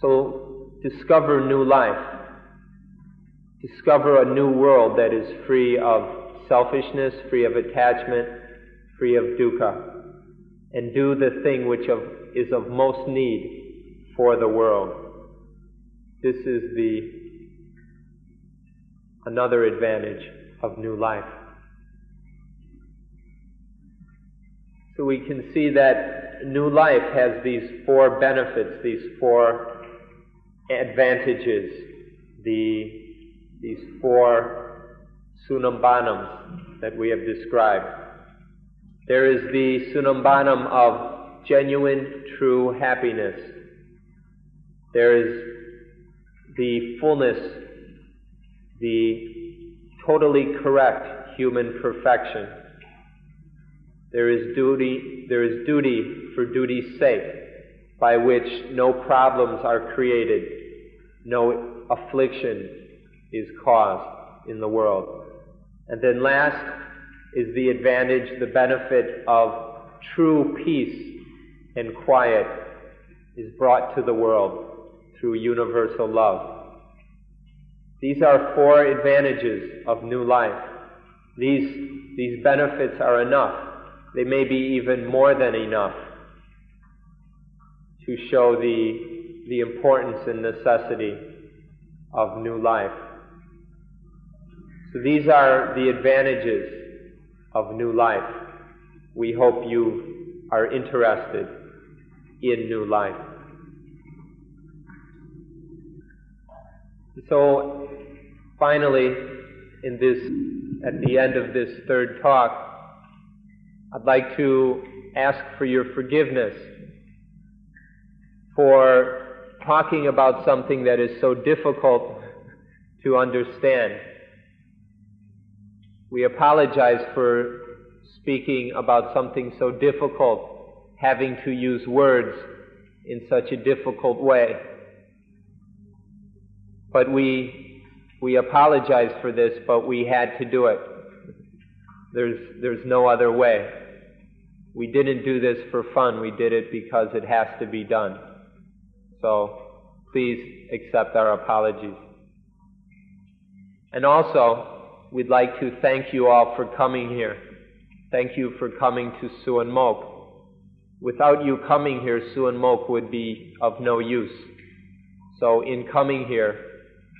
S1: So discover new life. Discover a new world that is free of selfishness, free of attachment, free of dukkha. And do the thing which of, is of most need for the world. This is the another advantage of new life. So we can see that new life has these four benefits, these four advantages, the, these four summum bonums that we have described. There is the summum bonum of genuine, true happiness. There is the fullness, the totally correct human perfection. There is duty, there is duty for duty's sake, by which no problems are created, no affliction is caused in the world. And then last is the advantage, the benefit of true peace and quiet is brought to the world through universal love. These are four advantages of new life. These, these benefits are enough they may be even more than enough to show the, the importance and necessity of new life. So these are the advantages of new life. We hope you are interested in new life. So finally, in this, at the end of this third talk, I'd like to ask for your forgiveness for talking about something that is so difficult to understand. We apologize for speaking about something so difficult, having to use words in such a difficult way. But we, we apologize for this, but we had to do it. There's, there's no other way. We didn't do this for fun, we did it because it has to be done. So please accept our apologies. And also, we'd like to thank you all for coming here. Thank you for coming to Suan Mokkh. Without you coming here, Suan Mokkh would be of no use. So in coming here,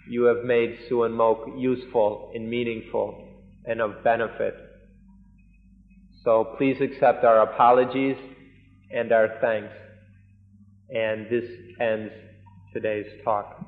S1: you have made Suan Mokkh useful and meaningful and of benefit. So please accept our apologies and our thanks. And this ends today's talk.